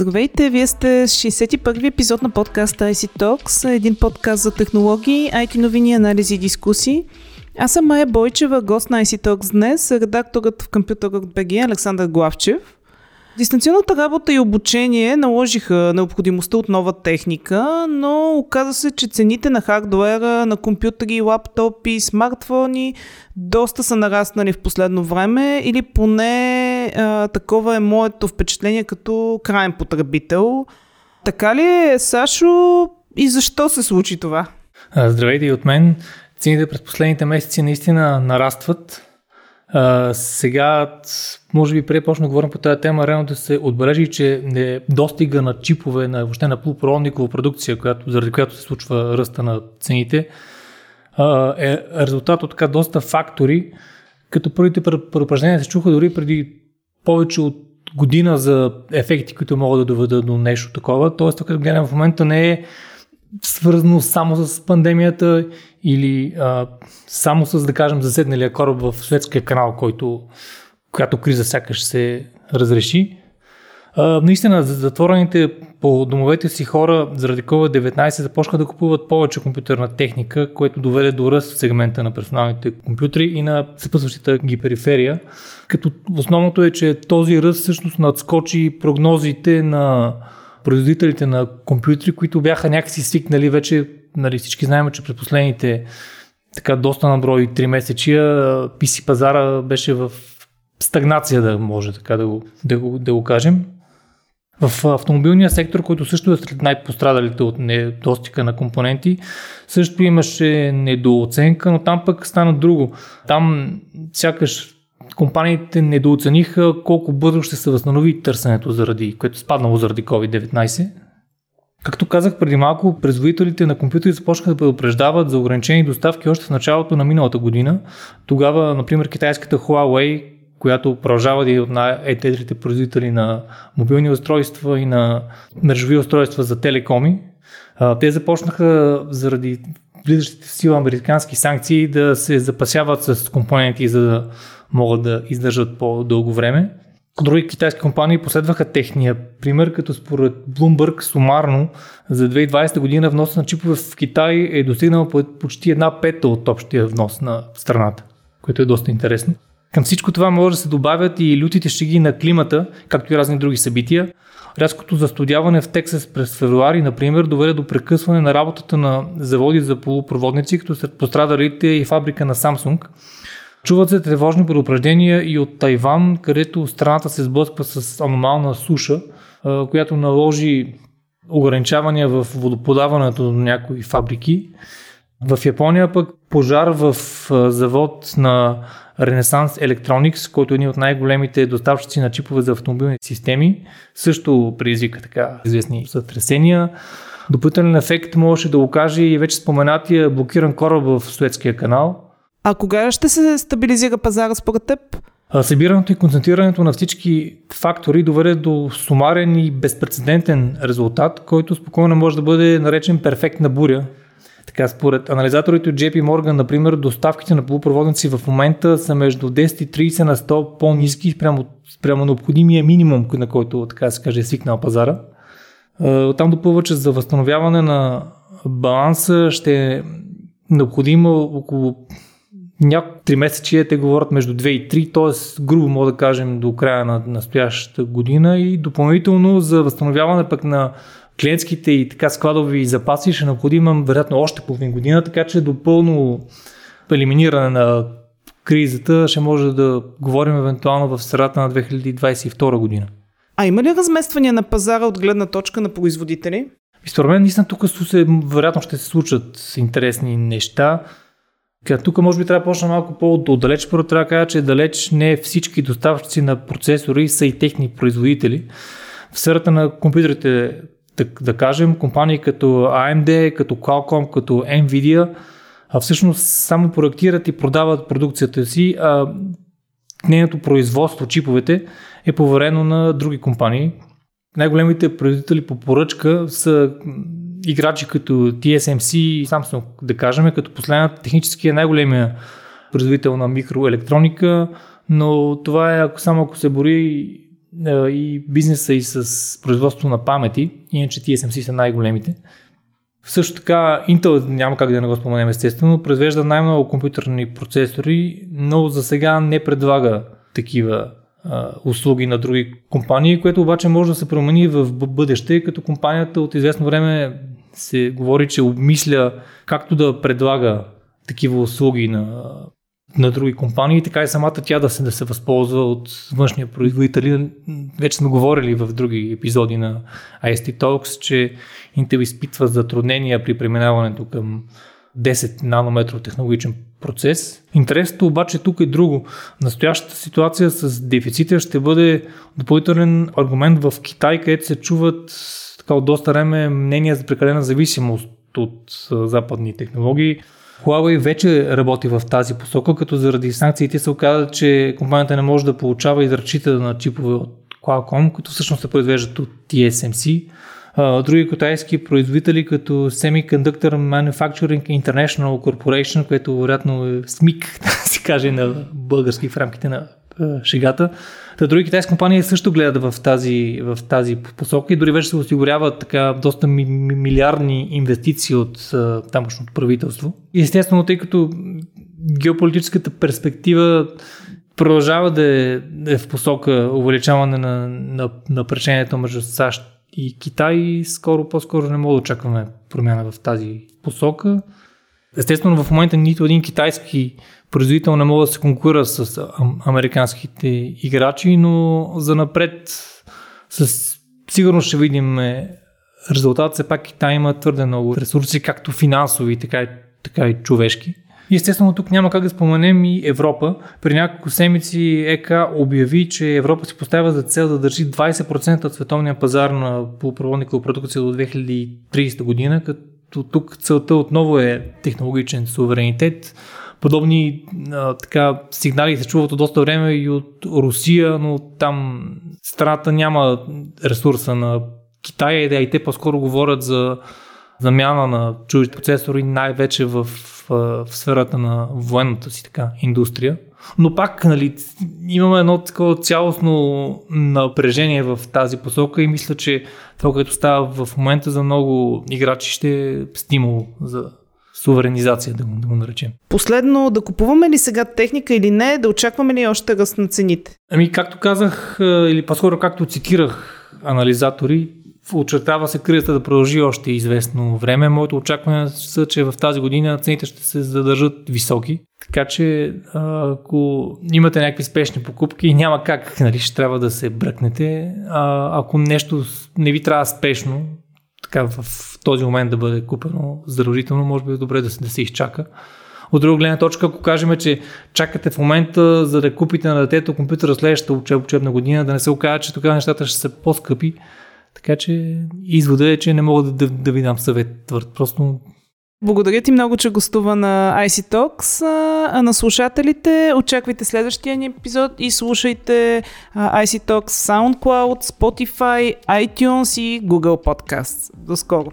Здравейте, вие сте с 61-ви епизод на подкаста IC Talks, един подкаст за технологии, IT новини, анализи и дискусии. Аз съм Майя Бойчева, гост на IC Talks днес, редакторът в Computer.bg Александър Главчев. Дистанционната работа и обучение наложиха необходимостта от нова техника, но оказа се, че цените на хардуера, на компютри, лаптопи, смартфони доста са нараснали в последно време или поне а, такова е моето впечатление като крайен потребител. Така ли е, Сашо? И защо се случи това? Здравейте и от мен. Цените през последните месеци наистина нарастват. А, сега, може би преди почна да говорим по тази тема, рано да се отбележи, че не достига на чипове, на въобще на полупроводникова продукция, която, заради която се случва ръста на цените, а, е резултат от така доста фактори, като първите предупреждения се чуха дори преди повече от година за ефекти, които могат да доведат до нещо такова. Тоест, тук гледам в момента не е свързано само с пандемията или а, само с, да кажем, заседналия кораб в Суетския канал, който, която криза сякаш се разреши. Наистина, затворените по домовете си хора заради COVID-19 започнаха да купуват повече компютърна техника, което доведе до ръст в сегмента на персоналните компютри и на съпътстващата ги периферия. Като основното е, че този ръст всъщност надскочи прогнозите на производителите на компютри, които бяха някакси свикнали вече, нали, всички знаем, че през последните така доста на брой 3 месечия PC пазара беше в стагнация, да може така да го, да го, да го кажем. В автомобилния сектор, който също е сред най-пострадалите от недостига на компоненти, също имаше недооценка, но там пък стана друго. Там сякаш компаниите недооцениха колко бързо ще се възстанови търсенето, заради, което е спаднало заради COVID-19. Както казах преди малко, производителите на компютри започнаха да предупреждават за ограничени доставки още в началото на миналата година. Тогава, например, китайската Huawei, която продължава да е от най-едрите производители на мобилни устройства и на мрежови устройства за телекоми, те започнаха заради влизащите в сила американски санкции да се запасяват с компоненти, за да могат да издържат по-дълго време. Други китайски компании последваха техния пример, като според Bloomberg сумарно за 2020 година внос на чипове в Китай е достигнал почти една пета от общия внос на страната, което е доста интересно. Към всичко това може да се добавят и лютите шеги на климата, както и разни други събития. Рязкото застудяване в Тексас през февруари, например, доведе до прекъсване на работата на заводи за полупроводници, като сред пострадалите и фабрика на Samsung. Чуват се тревожни предупреждения и от Тайван, където страната се сблъсква с аномална суша, която наложи ограничавания в водоподаването на някои фабрики. В Япония пък пожар в завод на Renaissance Electronics, който е един от най-големите доставчици на чипове за автомобилни системи, също предизвика така известни сътресения. Допълнителен ефект можеше да окаже и вече споменатия блокиран кораб в Суетския канал. А кога ще се стабилизира пазара според теб? Събирането и концентрирането на всички фактори доведе до сумарен и безпредседентен резултат, който спокойно може да бъде наречен перфектна буря така, според анализаторите от JP Morgan, например, доставките на полупроводници в момента са между 10 и 30 на 100 по-низки спрямо, спрямо необходимия минимум, на който, така се каже, е свикнал пазара. Там допълва, че за възстановяване на баланса ще е необходимо около няколко три месечи, те говорят между 2 и 3, т.е. грубо мога да кажем до края на настоящата година и допълнително за възстановяване пък на клиентските и така складови запаси ще необходима вероятно още половин година, така че до пълно елиминиране на кризата ще може да говорим евентуално в средата на 2022 година. А има ли размествания на пазара от гледна точка на производители? И според мен, наистина тук се, вероятно ще се случат интересни неща. Тук може би трябва да почна малко по-отдалеч, първо трябва да кажа, че далеч не всички доставчици на процесори са и техни производители. В сферата на компютрите да, да кажем, компании като AMD, като Qualcomm, като Nvidia, а всъщност само проектират и продават продукцията си, а нейното производство, чиповете, е поверено на други компании. Най-големите производители по поръчка са играчи като TSMC и Samsung, да кажем, като последната технически е най-големия производител на микроелектроника, но това е ако само ако се бори и бизнеса и с производство на памети, иначе TSMC са най-големите. Също така Intel няма как да не го споменем естествено, произвежда най-много компютърни процесори, но за сега не предлага такива а, услуги на други компании, което обаче може да се промени в бъдеще, като компанията от известно време се говори, че обмисля както да предлага такива услуги на, на други компании, така и самата тя да се, да се възползва от външния производители. Вече сме говорили в други епизоди на IST Talks, че Intel изпитва затруднения при преминаването към 10 нанометров технологичен процес. Интересното обаче тук е друго. Настоящата ситуация с дефицита ще бъде допълнителен аргумент в Китай, където се чуват така от доста време мнения за прекалена зависимост от западни технологии. Huawei вече работи в тази посока, като заради санкциите се оказа, че компанията не може да получава и да разчита на чипове от Qualcomm, които всъщност се произвеждат от TSMC. Други китайски производители като Semiconductor Manufacturing International Corporation, което вероятно е СМИК, да се каже на български в рамките на шегата. Та други китайски компании също гледат в тази, в тази посока и дори вече се осигуряват така доста ми, ми, милиардни инвестиции от тамошното правителство. Естествено, тъй като геополитическата перспектива продължава да е, е в посока увеличаване на, на, напрежението между САЩ и Китай, скоро по-скоро не мога да очакваме промяна в тази посока. Естествено, в момента нито един китайски производител не мога да се конкурира с американските играчи, но за напред с сигурно ще видим е, резултат. Все пак Китай има твърде много ресурси, както финансови, така и, така и човешки. Естествено тук няма как да споменем и Европа. При няколко седмици ЕК обяви, че Европа си поставя за цел да държи 20% от световния пазар на полупроводникова продукция до 2030 година, като тук целта отново е технологичен суверенитет, Подобни а, така, сигнали се чуват от доста време и от Русия, но там страната няма ресурса на Китай да и те по-скоро говорят за замяна на чужди процесори най-вече в, в, сферата на военната си така индустрия. Но пак нали, имаме едно такова цялостно напрежение в тази посока и мисля, че това, което става в момента за много играчи ще е стимул за суверенизация, да го, да го наречем. Последно, да купуваме ли сега техника или не, да очакваме ли още ръст на цените? Ами, както казах, или по-скоро както цитирах анализатори, очертава се кризата да продължи още известно време. Моето очакване са, че в тази година цените ще се задържат високи. Така че ако имате някакви спешни покупки, няма как, нали, ще трябва да се бръкнете. А, ако нещо не ви трябва спешно, така в този момент да бъде купено задължително, може би е добре да се, да се изчака. От друга гледна точка, ако кажем, че чакате в момента за да купите на детето компютъра следващата учеб, учебна година, да не се окаже, че тогава нещата ще са по-скъпи. Така че извода е, че не мога да, да, да ви дам съвет твърд. Просто благодаря ти много, че гостува на IC Talks. А на слушателите очаквайте следващия ни епизод и слушайте IC Talks SoundCloud, Spotify, iTunes и Google Podcasts. До скоро!